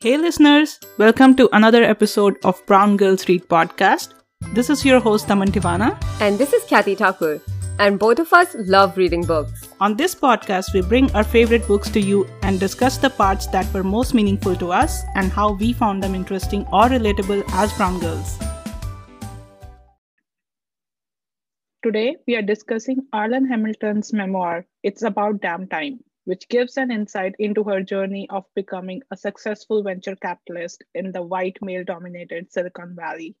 Hey, listeners, welcome to another episode of Brown Girls Read Podcast. This is your host, Daman Tiwana. And this is Khyati Thakur. And both of us love reading books. On this podcast, we bring our favorite books to you and discuss the parts that were most meaningful to us and how we found them interesting or relatable as brown girls. Today, we are discussing Arlan Hamilton's memoir, It's About Damn Time, which gives an insight into her journey of becoming a successful venture capitalist in the white male dominated Silicon Valley.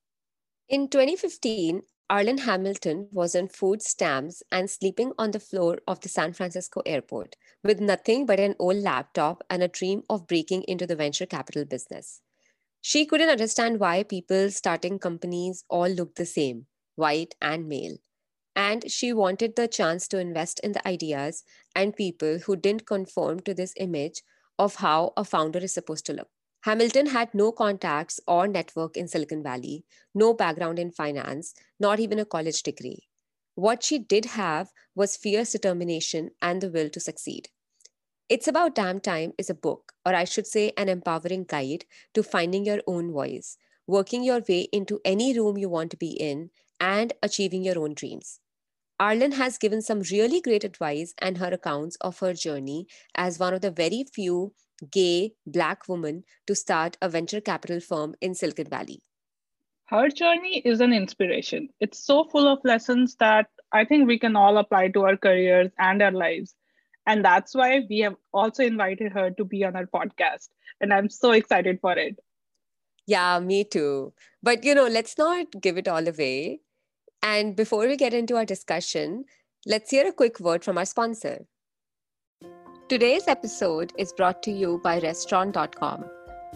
In 2015, Arlan Hamilton was on food stamps and sleeping on the floor of the San Francisco airport with nothing but an old laptop and a dream of breaking into the venture capital business. She couldn't understand why people starting companies all looked the same, white and male and she wanted the chance to invest in the ideas and people who didn't conform to this image of how a founder is supposed to look. Hamilton had no contacts or network in Silicon Valley, no background in finance, not even a college degree. What she did have was fierce determination and the will to succeed. It's About Damn Time is a book, or I should say, an empowering guide to finding your own voice, working your way into any room you want to be in, and achieving your own dreams. Arlan has given some really great advice and her accounts of her journey as one of the very few gay black women to start a venture capital firm in Silicon Valley. Her journey is an inspiration. It's so full of lessons that I think we can all apply to our careers and our lives. And that's why we have also invited her to be on our podcast. And I'm so excited for it. Yeah, me too. But, you know, let's not give it all away. And before we get into our discussion, let's hear a quick word from our sponsor. Today's episode is brought to you by Restaurant.com.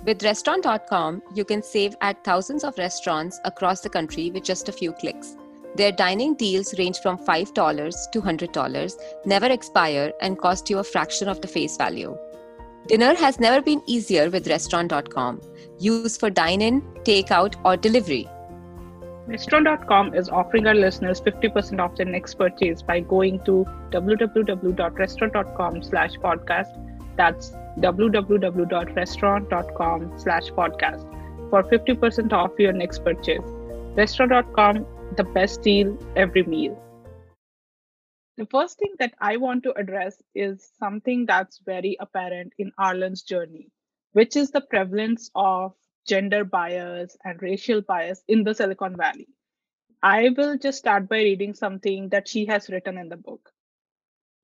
With Restaurant.com, you can save at thousands of restaurants across the country with just a few clicks. Their dining deals range from $5 to $100, never expire, and cost you a fraction of the face value. Dinner has never been easier with Restaurant.com. Use for dine in, takeout, or delivery. Restaurant.com is offering our listeners 50% off their next purchase by going to www.restaurant.com slash podcast. That's www.restaurant.com slash podcast for 50% off your next purchase. Restaurant.com, the best deal every meal. The first thing that I want to address is something that's very apparent in Arlan's journey, which is the prevalence of gender bias and racial bias in the Silicon Valley. I will just start by reading something that she has written in the book.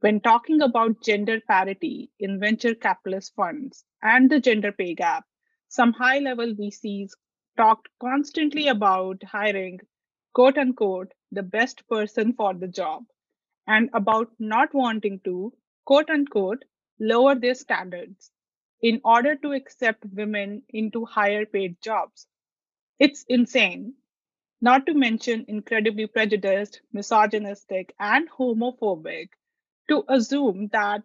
When talking about gender parity in venture capitalist funds and the gender pay gap, some high level VCs talked constantly about hiring, quote unquote, the best person for the job and about not wanting to, quote unquote, lower their standards in order to accept women into higher paid jobs. It's insane, not to mention incredibly prejudiced, misogynistic, and homophobic, to assume that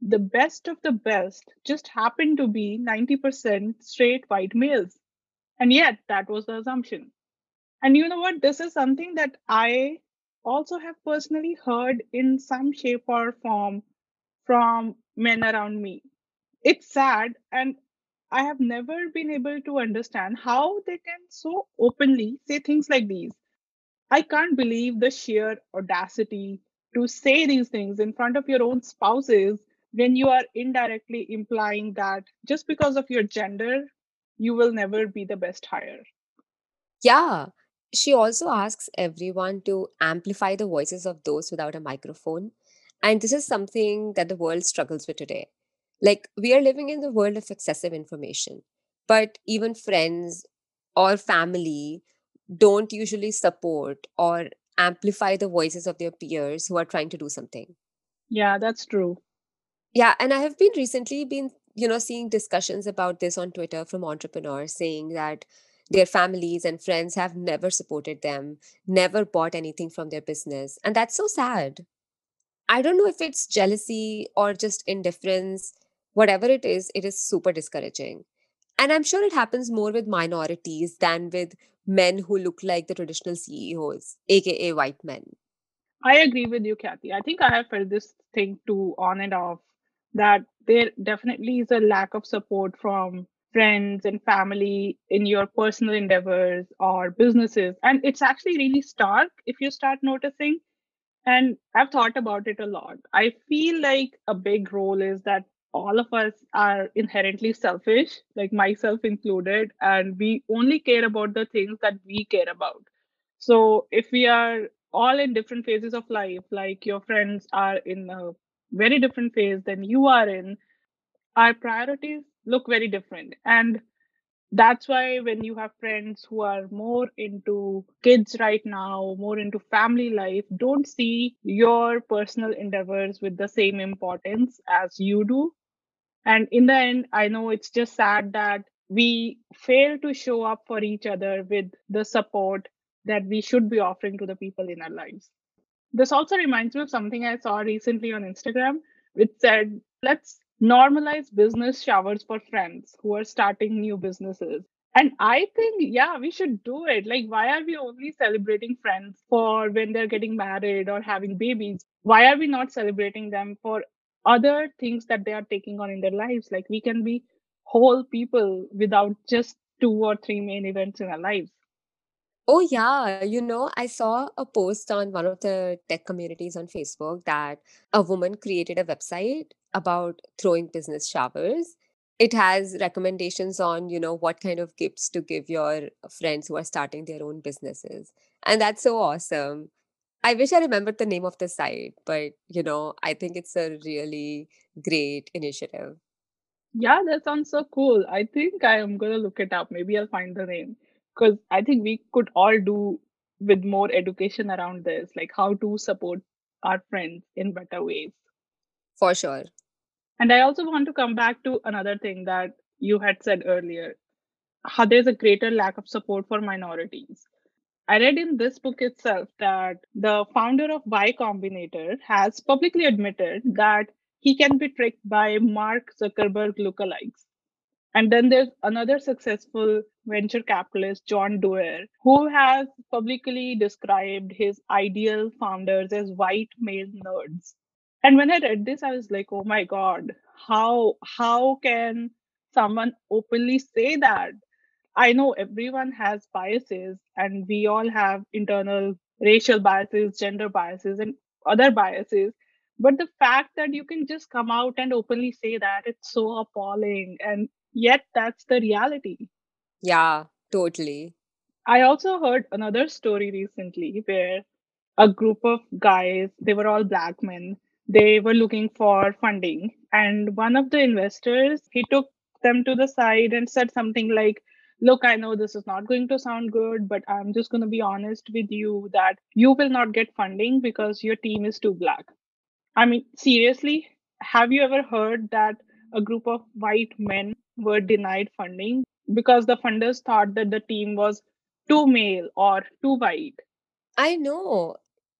the best of the best just happened to be 90% straight white males. And yet, that was the assumption. And you know what? This is something that I also have personally heard in some shape or form from men around me it's sad and I have never been able to understand how they can so openly say things like these. I can't believe the sheer audacity to say these things in front of your own spouses when you are indirectly implying that just because of your gender, you will never be the best hire. Yeah. She also asks everyone to amplify the voices of those without a microphone. And this is something that the world struggles with today like we are living in the world of excessive information but even friends or family don't usually support or amplify the voices of their peers who are trying to do something. Yeah that's true. Yeah and i have been recently been you know seeing discussions about this on twitter from entrepreneurs saying that their families and friends have never supported them never bought anything from their business and that's so sad. I don't know if it's jealousy or just indifference whatever it is, it is super discouraging. And I'm sure it happens more with minorities than with men who look like the traditional CEOs, aka white men. I agree with you, Khyati. I think I have felt this thing too on and off that there definitely is a lack of support from friends and family in your personal endeavors or businesses. And it's actually really stark if you start noticing. And I've thought about it a lot. I feel like a big role is that all of us are inherently selfish, like myself included, and we only care about the things that we care about. So if we are all in different phases of life, like your friends are in a very different phase than you are in, our priorities look very different. And that's why when you have friends who are more into kids right now, more into family life, don't see your personal endeavors with the same importance as you do. And in the end, I know it's just sad that we fail to show up for each other with the support that we should be offering to the people in our lives. This also reminds me of something I saw recently on Instagram, which said, let's normalize business showers for friends who are starting new businesses. And I think, yeah, we should do it. Like, why are we only celebrating friends for when they're getting married or having babies? Why are we not celebrating them for other things that they are taking on in their lives? Like, we can be whole people without just two or three main events in our lives. Oh, yeah. You know, I saw a post on one of the tech communities on Facebook that a woman created a website about throwing business showers. It has recommendations on, you know, what kind of gifts to give your friends who are starting their own businesses. And that's so awesome. I wish I remembered the name of the site, but, you know, I think it's a really great initiative. Yeah, that sounds so cool. I think I am going to look it up. Maybe I'll find the name because I think we could all do with more education around this, like how to support our friends in better ways. For sure. And I also want to come back to another thing that you had said earlier how there's a greater lack of support for minorities. I read in this book itself that the founder of Y Combinator has publicly admitted that he can be tricked by Mark Zuckerberg lookalikes and then there's another successful venture capitalist, John Doerr, who has publicly described his ideal founders as white male nerds. And when I read this, I was like, oh my God, how how can someone openly say that? I know everyone has biases and we all have internal racial biases, gender biases, and other biases. But the fact that you can just come out and openly say that, it's so appalling. And yet that's the reality. Yeah, totally. I also heard another story recently where a group of guys, they were all black men, they were looking for funding. And one of the investors, he took them to the side and said something like, Look, I know this is not going to sound good, but I'm just going to be honest with you that you will not get funding because your team is too black. I mean, seriously, have you ever heard that a group of white men were denied funding because the funders thought that the team was too male or too white. I know.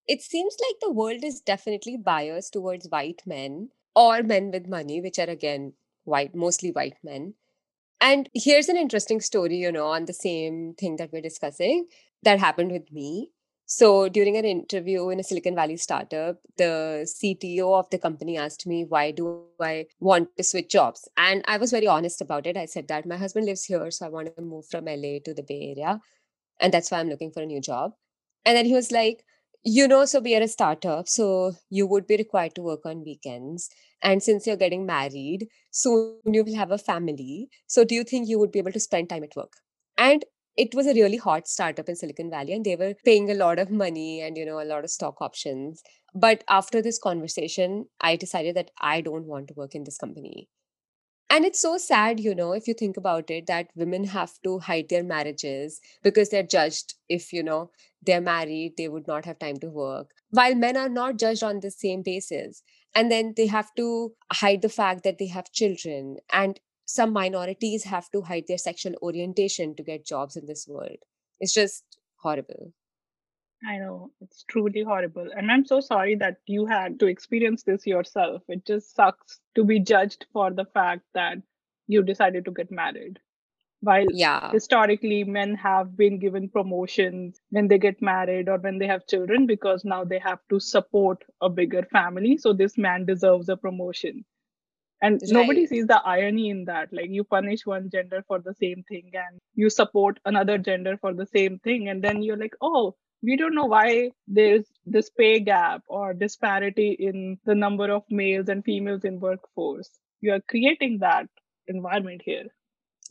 It seems like the world is definitely biased towards white men or men with money, which are again white, mostly white men. And here's an interesting story, you know, on the same thing that we're discussing that happened with me. So during an interview in a Silicon Valley startup, the CTO of the company asked me, why do I want to switch jobs? And I was very honest about it. I said that my husband lives here, so I want to move from LA to the Bay Area. And that's why I'm looking for a new job. And then he was like, you know, so we are a startup, so you would be required to work on weekends. And since you're getting married, soon you will have a family. So do you think you would be able to spend time at work? And it was a really hot startup in Silicon Valley and they were paying a lot of money and, you know, a lot of stock options. But after this conversation, I decided that I don't want to work in this company. And it's so sad, you know, if you think about it, that women have to hide their marriages because they're judged if, you know, they're married, they would not have time to work, while men are not judged on the same basis. And then they have to hide the fact that they have children. And some minorities have to hide their sexual orientation to get jobs in this world. It's just horrible. I know it's truly horrible. And I'm so sorry that you had to experience this yourself. It just sucks to be judged for the fact that you decided to get married. While yeah. historically men have been given promotions when they get married or when they have children because now they have to support a bigger family. So this man deserves a promotion. and right. nobody sees the irony in that like you punish one gender for the same thing and you support another gender for the same thing and then you're like oh we don't know why there's this pay gap or disparity in the number of males and females in workforce you are creating that environment here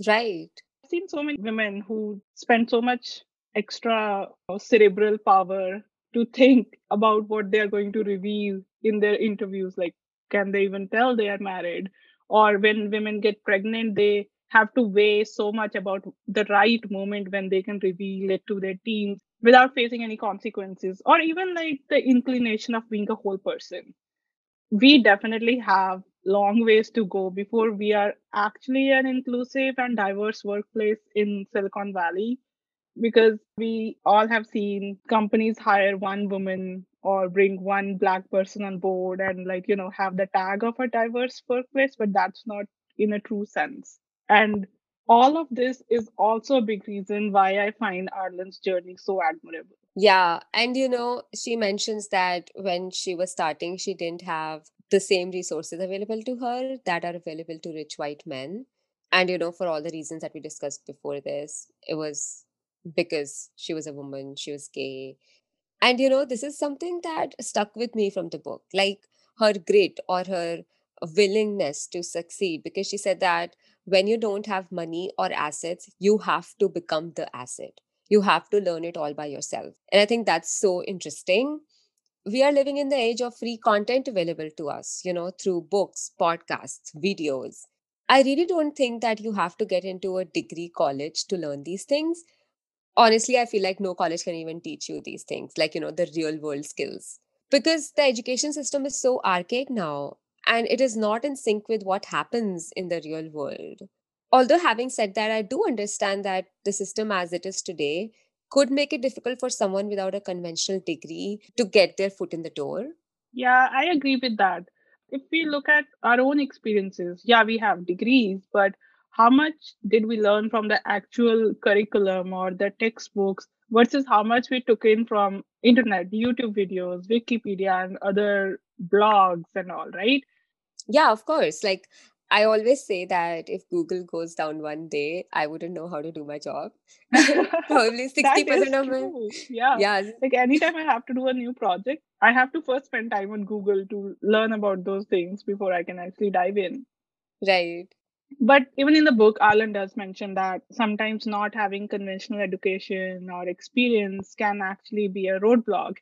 right. I've seen so many women who spend so much extra uh, cerebral power to think about what they are going to reveal in their interviews like can they even tell they are married? Or when women get pregnant they have to weigh so much about the right moment when they can reveal it to their teams without facing any consequences or even like the inclination of being a whole person. We definitely have long ways to go before we are actually an inclusive and diverse workplace in silicon valley because we all have seen companies hire one woman or bring one black person on board and like you know have the tag of a diverse workplace but that's not in a true sense. And all of this is also a big reason why i find arlan's journey so admirable yeah and you know she mentions that when she was starting she didn't have the same resources available to her that are available to rich white men and you know for all the reasons that we discussed before this it was because she was a woman, she was gay. And you know, this is something that stuck with me from the book, like her grit or her willingness to succeed, because she said that when you don't have money or assets, you have to become the asset. You have to learn it all by yourself. And I think that's so interesting. We are living in the age of free content available to us, you know, through books, podcasts, videos. I really don't think that you have to get into a degree college to learn these things honestly i feel like no college can even teach you these things like you know the real world skills because the education system is so archaic now and it is not in sync with what happens in the real world although having said that i do understand that the system as it is today could make it difficult for someone without a conventional degree to get their foot in the door. Yeah i agree with that. If we look at our own experiences yeah we have degrees but how much did we learn from the actual curriculum or the textbooks versus how much we took in from internet youtube videos wikipedia and other blogs and all right? Yeah of course. Like i always say that if google goes down one day i wouldn't know how to do my job. Probably 60% of my yeah. Yeah. Like anytime i have to do a new project i have to first spend time on google to learn about those things before i can actually dive in. Right. But even in the book arlan does mention that sometimes not having conventional education or experience can actually be a roadblock.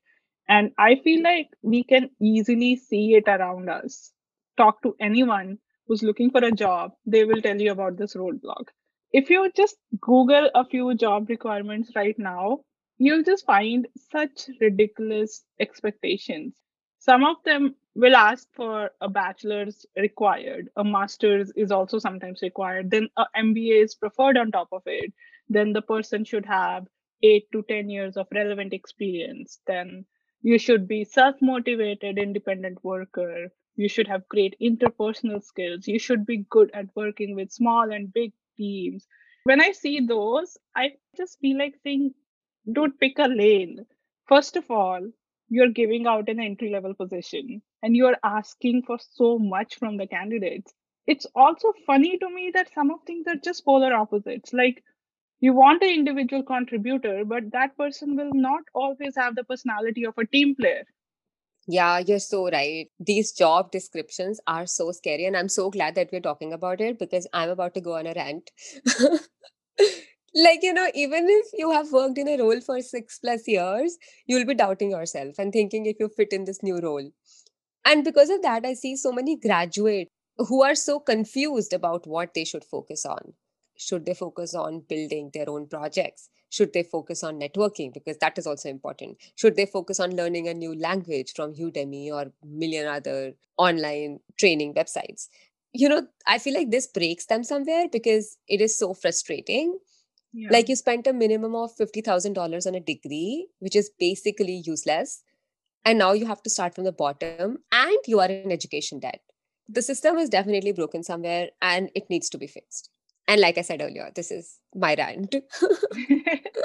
And i feel like we can easily see it around us. Talk to anyone who's looking for a job they will tell you about this roadblock. If you just google a few job requirements right now you'll just find such ridiculous expectations. Some of them will ask for a bachelor's required a master's is also sometimes required then a mba is preferred on top of it then the person should have 8 to 10 years of relevant experience then you should be self motivated independent worker you should have great interpersonal skills. You should be good at working with small and big teams. When i see those i just feel like saying don't pick a lane. First of all you're giving out an entry level position and you're asking for so much from the candidates. It's also funny to me that some of things are just polar opposites. Like you want an individual contributor but that person will not always have the personality of a team player yeah, you're so right. These job descriptions are so scary. And I'm so glad that we're talking about it because I'm about to go on a rant. like you know even if you have worked in a role for 6 plus years you'll be doubting yourself and thinking if you fit in this new role and because of that i see so many graduates who are so confused about what they should focus on should they focus on building their own projects should they focus on networking because that is also important should they focus on learning a new language from udemy or million other online training websites you know i feel like this breaks them somewhere because it is so frustrating yeah. Like you spent a minimum of $50,000 on a degree, which is basically useless. And now you have to start from the bottom and you are in education debt. The system is definitely broken somewhere and it needs to be fixed. And like I said earlier, this is my rant.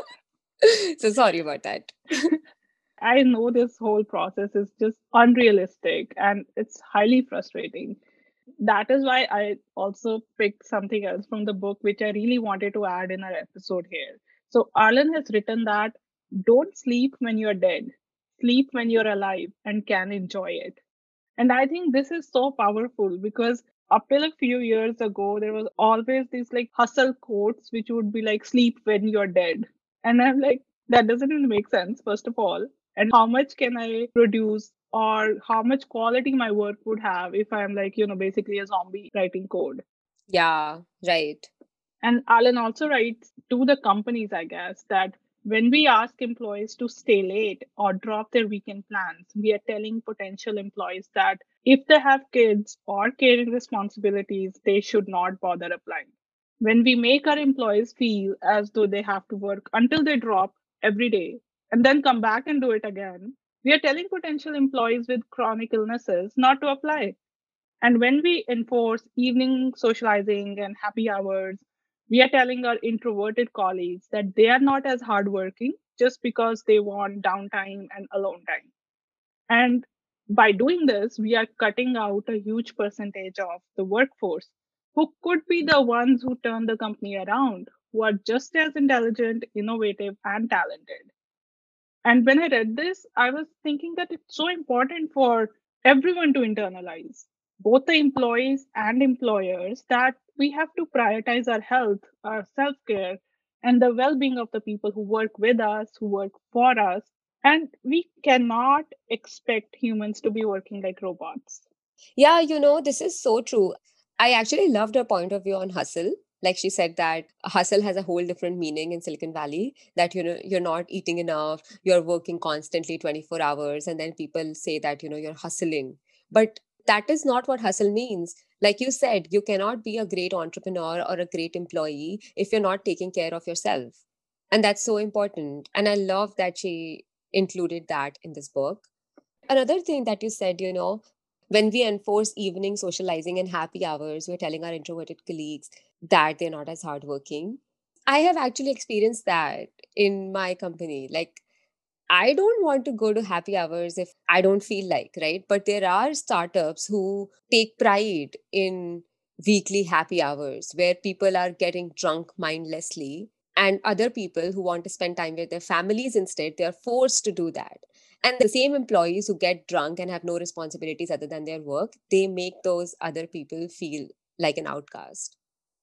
so sorry about that. I know this whole process is just unrealistic and it's highly frustrating. that is why I also picked something else from the book, which I really wanted to add in our episode here. So Arlan has written that don't sleep when you're dead, sleep when you're alive and can enjoy it. And I think this is so powerful because up till a few years ago, there was always these like hustle quotes, which would be like, sleep when you're dead. And I'm like, that doesn't even make sense, first of all. And how much can I produce or how much quality my work would have if I'm like, you know, basically a zombie writing code? Yeah, right. And Arlan also writes to the companies, I guess, that when we ask employees to stay late or drop their weekend plans, we are telling potential employees that if they have kids or caring responsibilities, they should not bother applying. When we make our employees feel as though they have to work until they drop every day and then come back and do it again, we are telling potential employees with chronic illnesses not to apply. And when we enforce evening socializing and happy hours, we are telling our introverted colleagues that they are not as hardworking just because they want downtime and alone time. And by doing this, we are cutting out a huge percentage of the workforce who could be the ones who turn the company around, who are just as intelligent, innovative, and talented. And when I read this, I was thinking that it's so important for everyone to internalize, both the employees and employers, that we have to prioritize our health, our self care, and the well being of the people who work with us, who work for us. And we cannot expect humans to be working like robots. Yeah, you know, this is so true. I actually loved her point of view on hustle. Like she said that hustle has a whole different meaning in Silicon Valley, that you know, you're not eating enough, you're working constantly 24 hours, and then people say that, you know, you're hustling. But that is not what hustle means. Like you said you cannot be a great entrepreneur or a great employee if you're not taking care of yourself. And that's so important. And i love that she included that in this book. Another thing that you said you know when we enforce evening socializing and happy hours we're telling our introverted colleagues that they're not as hardworking. I have actually experienced that in my company. Like I don't want to go to happy hours if I don't feel like, right? But there are startups who take pride in weekly happy hours where people are getting drunk mindlessly and other people who want to spend time with their families instead they are forced to do that and the same employees who get drunk and have no responsibilities other than their work they make those other people feel like an outcast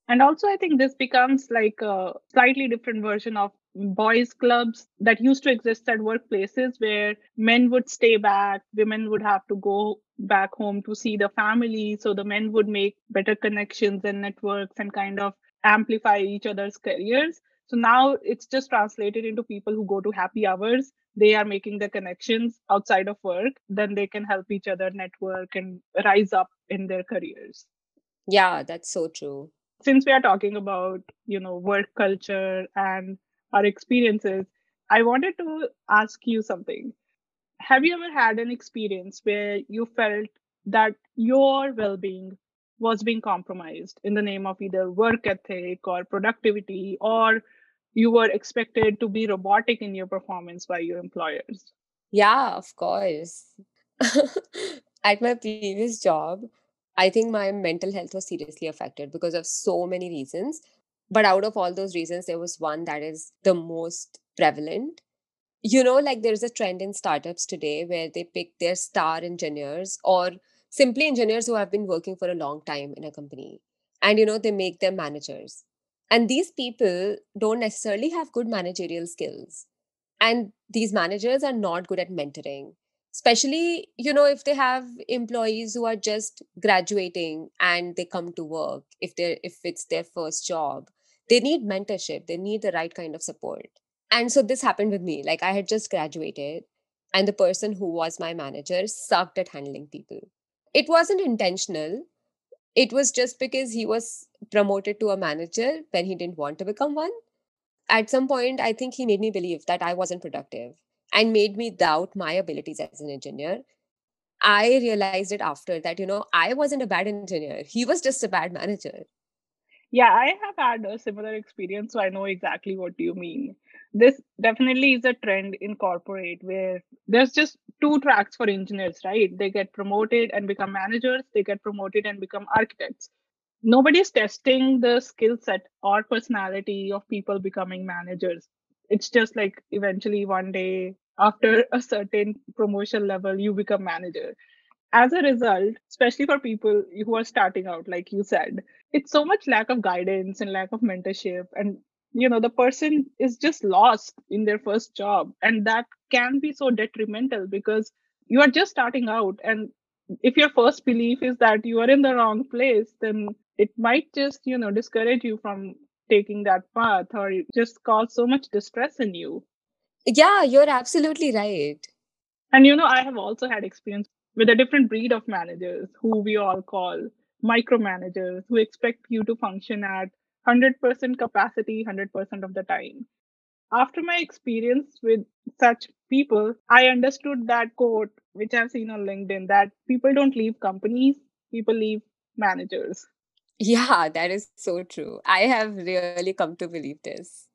and also i think this becomes like a slightly different version of boys clubs that used to exist at workplaces where men would stay back women would have to go back home to see the family. So the men would make better connections and networks and kind of amplify each other's careers. So now it's just translated into people who go to happy hours. They are making the connections outside of work. Then they can help each other network and rise up in their careers. Yeah that's so true. Since we are talking about you know work culture and our experiences, I wanted to ask you something. Have you ever had an experience where you felt that your well being was being compromised in the name of either work ethic or productivity, or you were expected to be robotic in your performance by your employers? Yeah, of course. At my previous job, I think my mental health was seriously affected because of so many reasons. But out of all those reasons, there was one that is the most prevalent. You know, like there's a trend in startups today where they pick their star engineers or simply engineers who have been working for a long time in a company. And, you know, they make them managers. And these people don't necessarily have good managerial skills. And these managers are not good at mentoring especially you know if they have employees who are just graduating and they come to work if they if it's their first job they need mentorship they need the right kind of support. And so this happened with me like i had just graduated and the person who was my manager sucked at handling people. It wasn't intentional. It was just because he was promoted to a manager when he didn't want to become one. At some point i think he made me believe that i wasn't productive and made me doubt my abilities as an engineer. I realized it after that you know i wasn't a bad engineer. He was just a bad manager Yeah, I have had a similar experience, so I know exactly what you mean. This definitely is a trend in corporate where there's just two tracks for engineers, right? They get promoted and become managers, they get promoted and become architects. Nobody's testing the skill set or personality of people becoming managers. It's just like eventually one day after a certain promotion level, you become manager as a result, especially for people who are starting out, like you said, it's so much lack of guidance and lack of mentorship. And, you know, the person is just lost in their first job. And that can be so detrimental because you are just starting out. And if your first belief is that you are in the wrong place, then it might just, you know, discourage you from taking that path or just cause so much distress in you. Yeah, you're absolutely right. And you know, I have also had experience with a different breed of managers who we all call micromanagers who expect you to function at 100% capacity 100% of the time. After my experience with such people, I understood that quote, which I've seen on LinkedIn, that people don't leave companies, people leave managers. Yeah, that is so true. I have really come to believe this.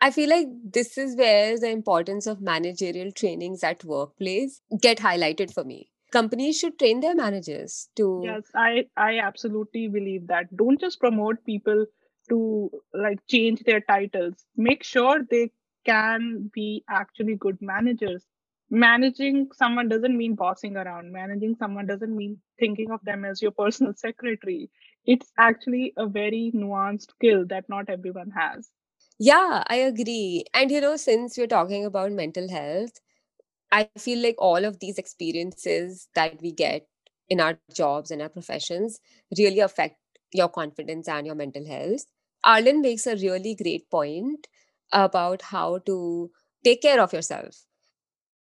I feel like this is where the importance of managerial trainings at workplace get highlighted for me companies should train their managers to yes i i absolutely believe that. Don't just promote people to like change their titles. Make sure they can be actually good managers. Managing someone doesn't mean bossing around. Managing someone doesn't mean thinking of them as your personal secretary. It's actually a very nuanced skill that not everyone has. Yeah i agree. And you know since we're talking about mental health I feel like all of these experiences that we get in our jobs and our professions really affect your confidence and your mental health. Arlan makes a really great point about how to take care of yourself.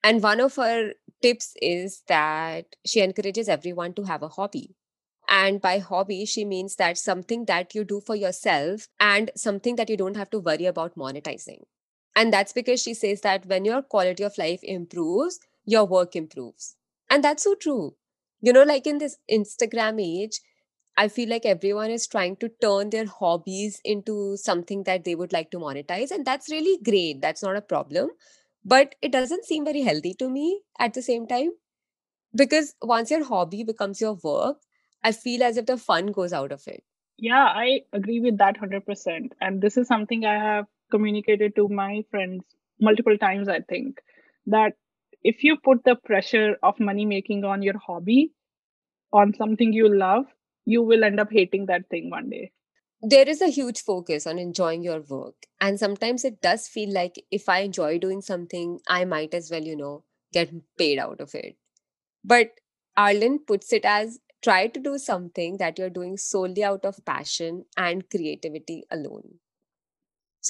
And one of her tips is that she encourages everyone to have a hobby. And by hobby, she means that something that you do for yourself and something that you don't have to worry about monetizing. And that's because she says that when your quality of life improves, your work improves. And that's so true. You know, like in this Instagram age, I feel like everyone is trying to turn their hobbies into something that they would like to monetize. And that's really great. That's not a problem. But it doesn't seem very healthy to me at the same time. Because once your hobby becomes your work, I feel as if the fun goes out of it. Yeah, I agree with that 100%. And this is something I have communicated to my friends multiple times, I think, that if you put the pressure of money making on your hobby, on something you love, you will end up hating that thing one day. There is a huge focus on enjoying your work. And sometimes it does feel like if I enjoy doing something, I might as well, you know, get paid out of it. But Arlan puts it as try to do something that you're doing solely out of passion and creativity alone.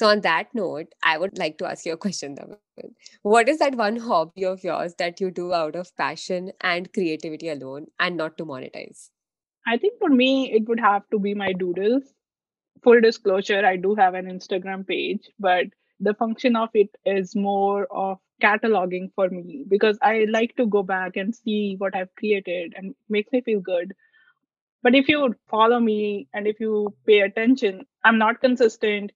So, on that note, I would like to ask you a question. What is that one hobby of yours that you do out of passion and creativity alone and not to monetize? I think for me, it would have to be my doodles. Full disclosure, I do have an Instagram page, but the function of it is more of cataloging for me because I like to go back and see what I've created and makes me feel good. But if you follow me and if you pay attention, I'm not consistent.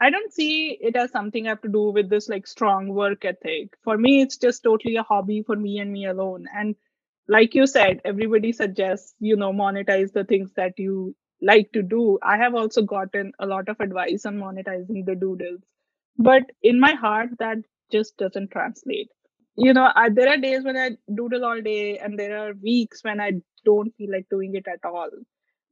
I don't see it as something I have to do with this like strong work ethic. For me, it's just totally a hobby for me and me alone. And like you said, everybody suggests, you know, monetize the things that you like to do. I have also gotten a lot of advice on monetizing the doodles. But in my heart, that just doesn't translate. You know, I, there are days when I doodle all day, and there are weeks when I don't feel like doing it at all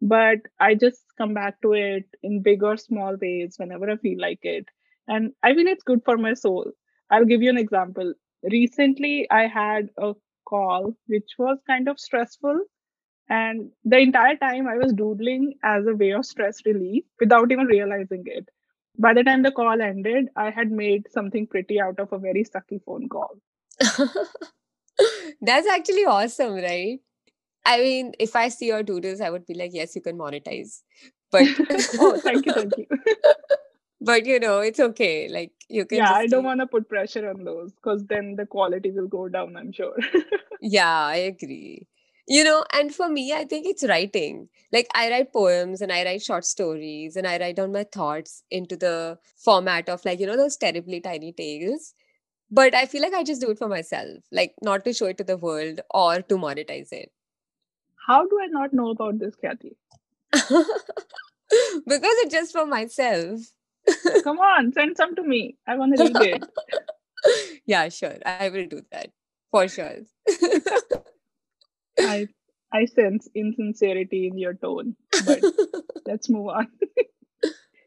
but I just come back to it in big or small ways whenever I feel like it. And I feel it's good for my soul. I'll give you an example. Recently, I had a call which was kind of stressful. And the entire time I was doodling as a way of stress relief without even realizing it. By the time the call ended, I had made something pretty out of a very sucky phone call. That's actually awesome, right? I mean, if I see your doodles, I would be like, yes, you can monetize. But oh, thank you, thank you. but you know, it's okay. Like you can. Yeah, I don't want to put pressure on those because then the quality will go down. I'm sure. yeah, I agree. you know and for me i think it's writing like i write poems and i write short stories and i write down my thoughts into the format of like you know those terribly tiny tales but i feel like i just do it for myself like not to show it to the world or to monetize it how do i not know about this Khyati? because it's just for myself. Come on send some to me. I want to read it. Yeah sure. I will do that. For sure. I I sense insincerity in your tone, but let's move on.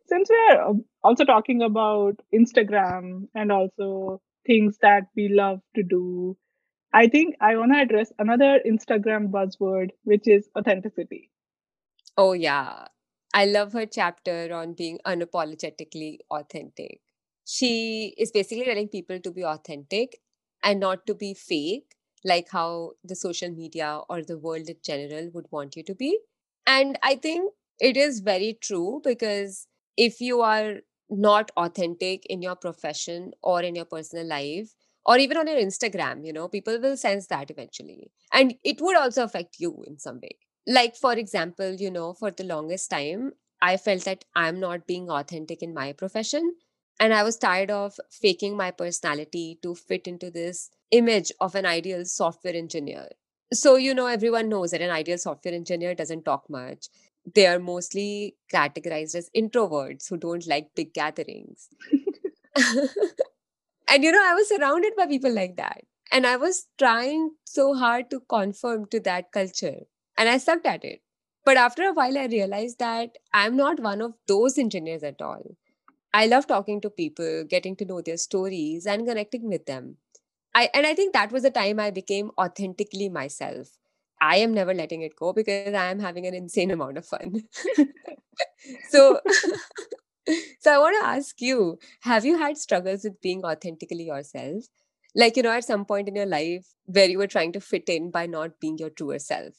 Since we're um, also talking about Instagram and also things that we love to do, I think I want to address another Instagram buzzword, which is authenticity. Oh, yeah. I love her chapter on being unapologetically authentic. She is basically telling people to be authentic and not to be fake like how the social media or the world in general would want you to be. And I think it is very true because if you are not authentic in your profession or in your personal life, or even on your Instagram, you know, people will sense that eventually. And it would also affect you in some way. Like, for example, you know, for the longest time, I felt that I'm not being authentic in my profession. And I was tired of faking my personality to fit into this image of an ideal software engineer. So, you know, everyone knows that an ideal software engineer doesn't talk much. They are mostly categorized as introverts who don't like big gatherings. and, you know, I was surrounded by people like that. And I was trying so hard to conform to that culture. And I sucked at it. But after a while, I realized that I'm not one of those engineers at all. I love talking to people, getting to know their stories, and connecting with them. I and I think that was the time I became authentically myself. I am never letting it go because I am having an insane amount of fun. so so I want to ask you, have you had struggles with being authentically yourself? Like, you know, at some point in your life where you were trying to fit in by not being your truer self?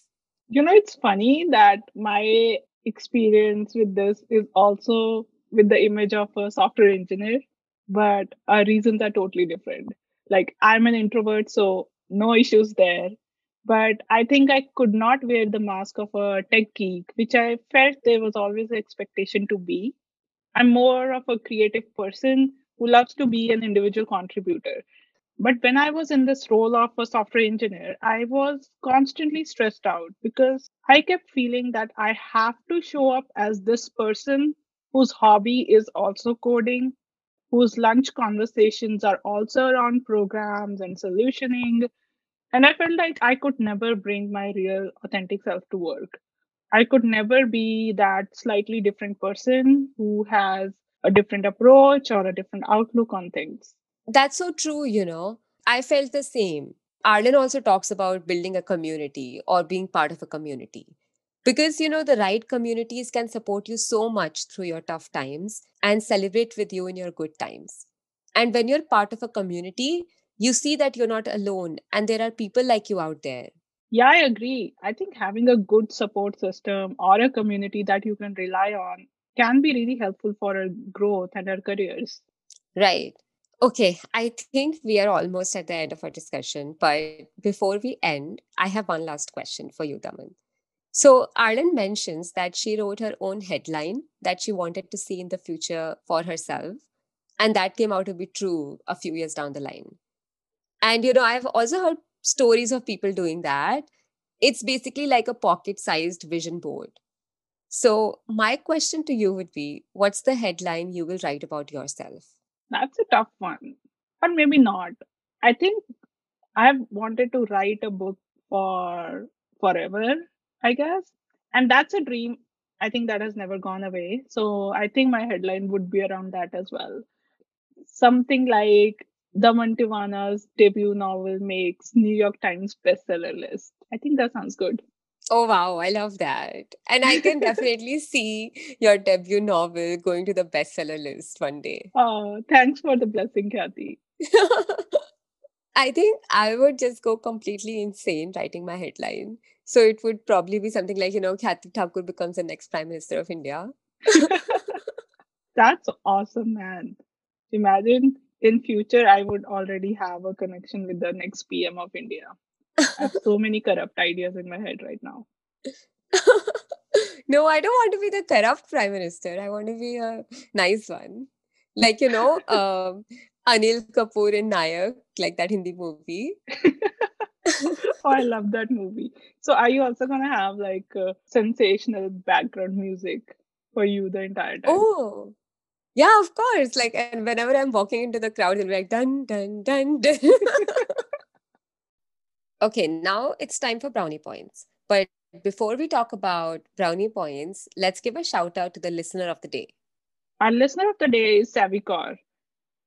You know, it's funny that my experience with this is also with the image of a software engineer, but our reasons are totally different like i'm an introvert so no issues there but i think i could not wear the mask of a tech geek which i felt there was always an expectation to be i'm more of a creative person who loves to be an individual contributor but when i was in this role of a software engineer i was constantly stressed out because i kept feeling that i have to show up as this person whose hobby is also coding whose lunch conversations are also around programs and solutioning. And I felt like I could never bring my real, authentic self to work. I could never be that slightly different person who has a different approach or a different outlook on things. That's so true, you know. I felt the same. Arlan also talks about building a community or being part of a community because you know the right communities can support you so much through your tough times and celebrate with you in your good times and when you're part of a community you see that you're not alone and there are people like you out there yeah i agree i think having a good support system or a community that you can rely on can be really helpful for our growth and our careers right Okay, I think we are almost at the end of our discussion. But before we end, I have one last question for you, Daman. So Arlan mentions that she wrote her own headline that she wanted to see in the future for herself. And that came out to be true a few years down the line. And, you know, I've also heard stories of people doing that. It's basically like a pocket sized vision board. So, my question to you would be what's the headline you will write about yourself? That's a tough one, or maybe not. I think I've wanted to write a book for forever I guess. And that's a dream. I think that has never gone away. So I think my headline would be around that as well. Something like Daman Tiwana's debut novel makes New York Times bestseller list. I think that sounds good. Oh wow, I love that. And I can definitely see your debut novel going to the bestseller list one day. Oh, thanks for the blessing, Khyati. I think I would just go completely insane writing my headline. So it would probably be something like, you know, Khyati Thakur becomes the next Prime Minister of India. That's awesome, man. Imagine in future I would already have a connection with the next PM of India. I have so many corrupt ideas in my head right now. no, I don't want to be the corrupt prime minister. I want to be a nice one. Like, you know, um, Anil Kapoor in Nayak, like that Hindi movie. oh, I love that movie. So, are you also gonna have like uh, sensational background music for you the entire time? Oh, yeah, of course. Like, and whenever I'm walking into the crowd, it'll be like dun dun dun dun. okay, now it's time for brownie points. But before we talk about brownie points, let's give a shout out to the listener of the day. Our listener of the day is Savikor.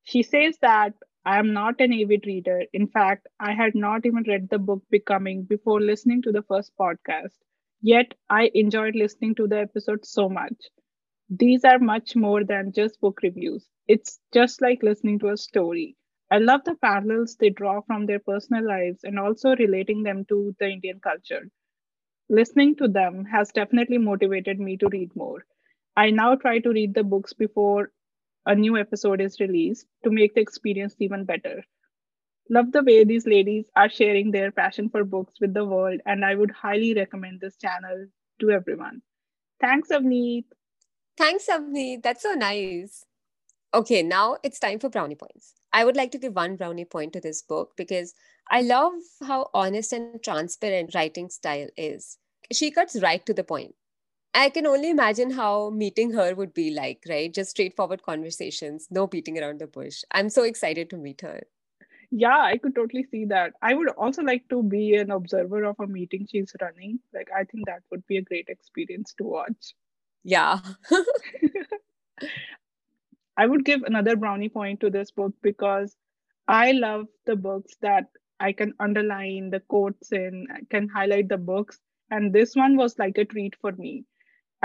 She says that I am not an avid reader. In fact, I had not even read the book Becoming before listening to the first podcast. Yet, I enjoyed listening to the episode so much. These are much more than just book reviews. It's just like listening to a story. I love the parallels they draw from their personal lives and also relating them to the Indian culture. Listening to them has definitely motivated me to read more. I now try to read the books before a new episode is released to make the experience even better. Love the way these ladies are sharing their passion for books with the world, and I would highly recommend this channel to everyone. Thanks, Avneet. Thanks, Avneet. That's so nice. Okay, now it's time for brownie points. I would like to give one brownie point to this book because I love how honest and transparent writing style is. She cuts right to the point. I can only imagine how meeting her would be like, right? Just straightforward conversations, no beating around the bush. I'm so excited to meet her. Yeah, I could totally see that. I would also like to be an observer of a meeting she's running. Like, I think that would be a great experience to watch. Yeah. I would give another brownie point to this book because I love the books that I can underline the quotes in, can highlight the books. And this one was like a treat for me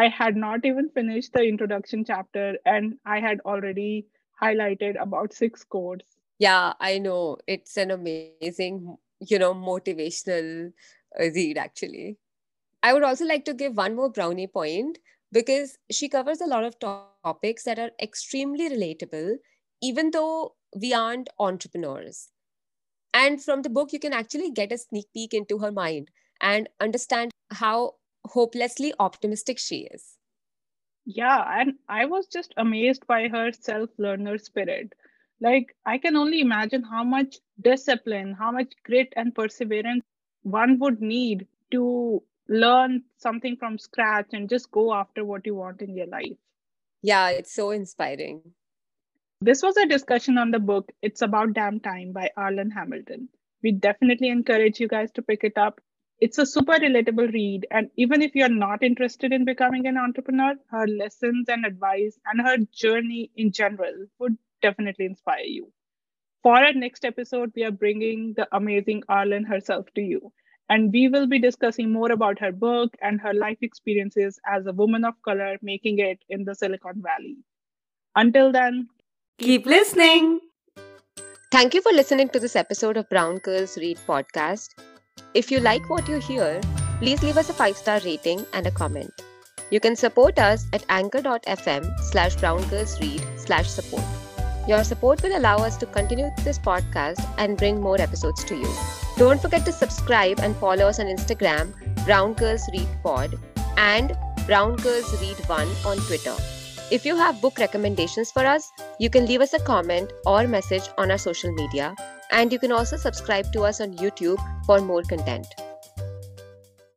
I had not even finished the introduction chapter and I had already highlighted about six quotes. Yeah, I know. It's an amazing, you know, motivational uh, read, actually. I would also like to give one more brownie point because she covers a lot of topics that are extremely relatable, even though we aren't entrepreneurs. And from the book, you can actually get a sneak peek into her mind and understand how hopelessly optimistic she is. Yeah, and I was just amazed by her self learner spirit. Like, I can only imagine how much discipline, how much grit and perseverance one would need to learn something from scratch and just go after what you want in your life. Yeah, it's so inspiring. This was a discussion on the book It's About Damn Time by Arlan Hamilton. We definitely encourage you guys to pick it up it's a super relatable read. And even if you're not interested in becoming an entrepreneur, her lessons and advice and her journey in general would definitely inspire you. For our next episode, we are bringing the amazing Arlan herself to you. And we will be discussing more about her book and her life experiences as a woman of color making it in the Silicon Valley. Until then, keep listening. Thank you for listening to this episode of Brown Girls Read podcast. If you like what you hear, please leave us a 5-star rating and a comment. You can support us at anchor.fm slash browngirlsread slash support. Your support will allow us to continue this podcast and bring more episodes to you. Don't forget to subscribe and follow us on Instagram, Brown Girls Read Pod, and Brown Girls Read One on Twitter. If you have book recommendations for us, you can leave us a comment or message on our social media and you can also subscribe to us on YouTube for more content.